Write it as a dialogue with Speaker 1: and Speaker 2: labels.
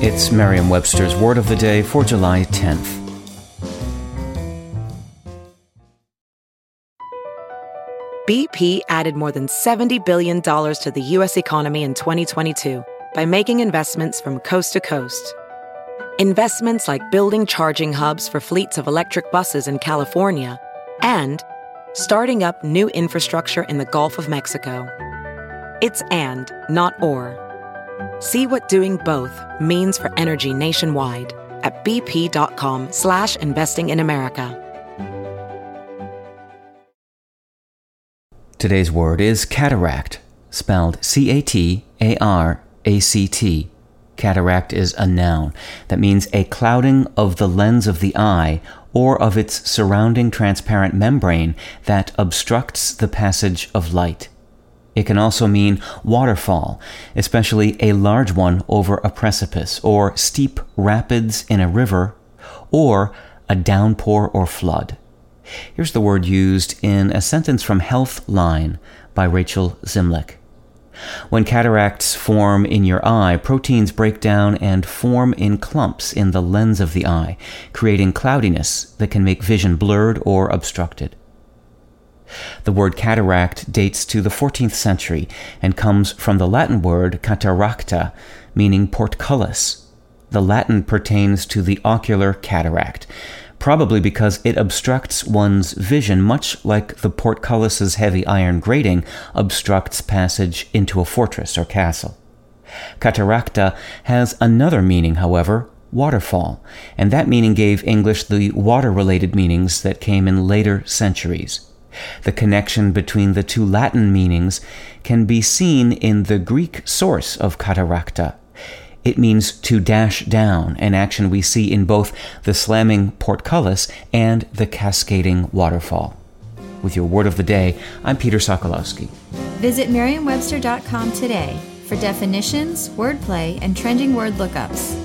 Speaker 1: It's Merriam Webster's Word of the Day for July 10th.
Speaker 2: BP added more than $70 billion to the U.S. economy in 2022 by making investments from coast to coast. Investments like building charging hubs for fleets of electric buses in California and starting up new infrastructure in the Gulf of Mexico. It's and, not or. See what doing both means for energy nationwide at bp.com slash investing in America.
Speaker 1: Today's word is cataract, spelled C-A-T-A-R-A-C-T. Cataract is a noun that means a clouding of the lens of the eye or of its surrounding transparent membrane that obstructs the passage of light. It can also mean waterfall, especially a large one over a precipice, or steep rapids in a river, or a downpour or flood. Here's the word used in a sentence from Healthline by Rachel Zimlick. When cataracts form in your eye, proteins break down and form in clumps in the lens of the eye, creating cloudiness that can make vision blurred or obstructed. The word cataract dates to the 14th century and comes from the Latin word cataracta, meaning portcullis. The Latin pertains to the ocular cataract, probably because it obstructs one's vision much like the portcullis's heavy iron grating obstructs passage into a fortress or castle. Cataracta has another meaning, however, waterfall, and that meaning gave English the water related meanings that came in later centuries. The connection between the two Latin meanings can be seen in the Greek source of cataracta. It means to dash down, an action we see in both the slamming portcullis and the cascading waterfall. With your word of the day, I'm Peter Sokolowski.
Speaker 3: Visit merriam-webster.com today for definitions, wordplay, and trending word lookups.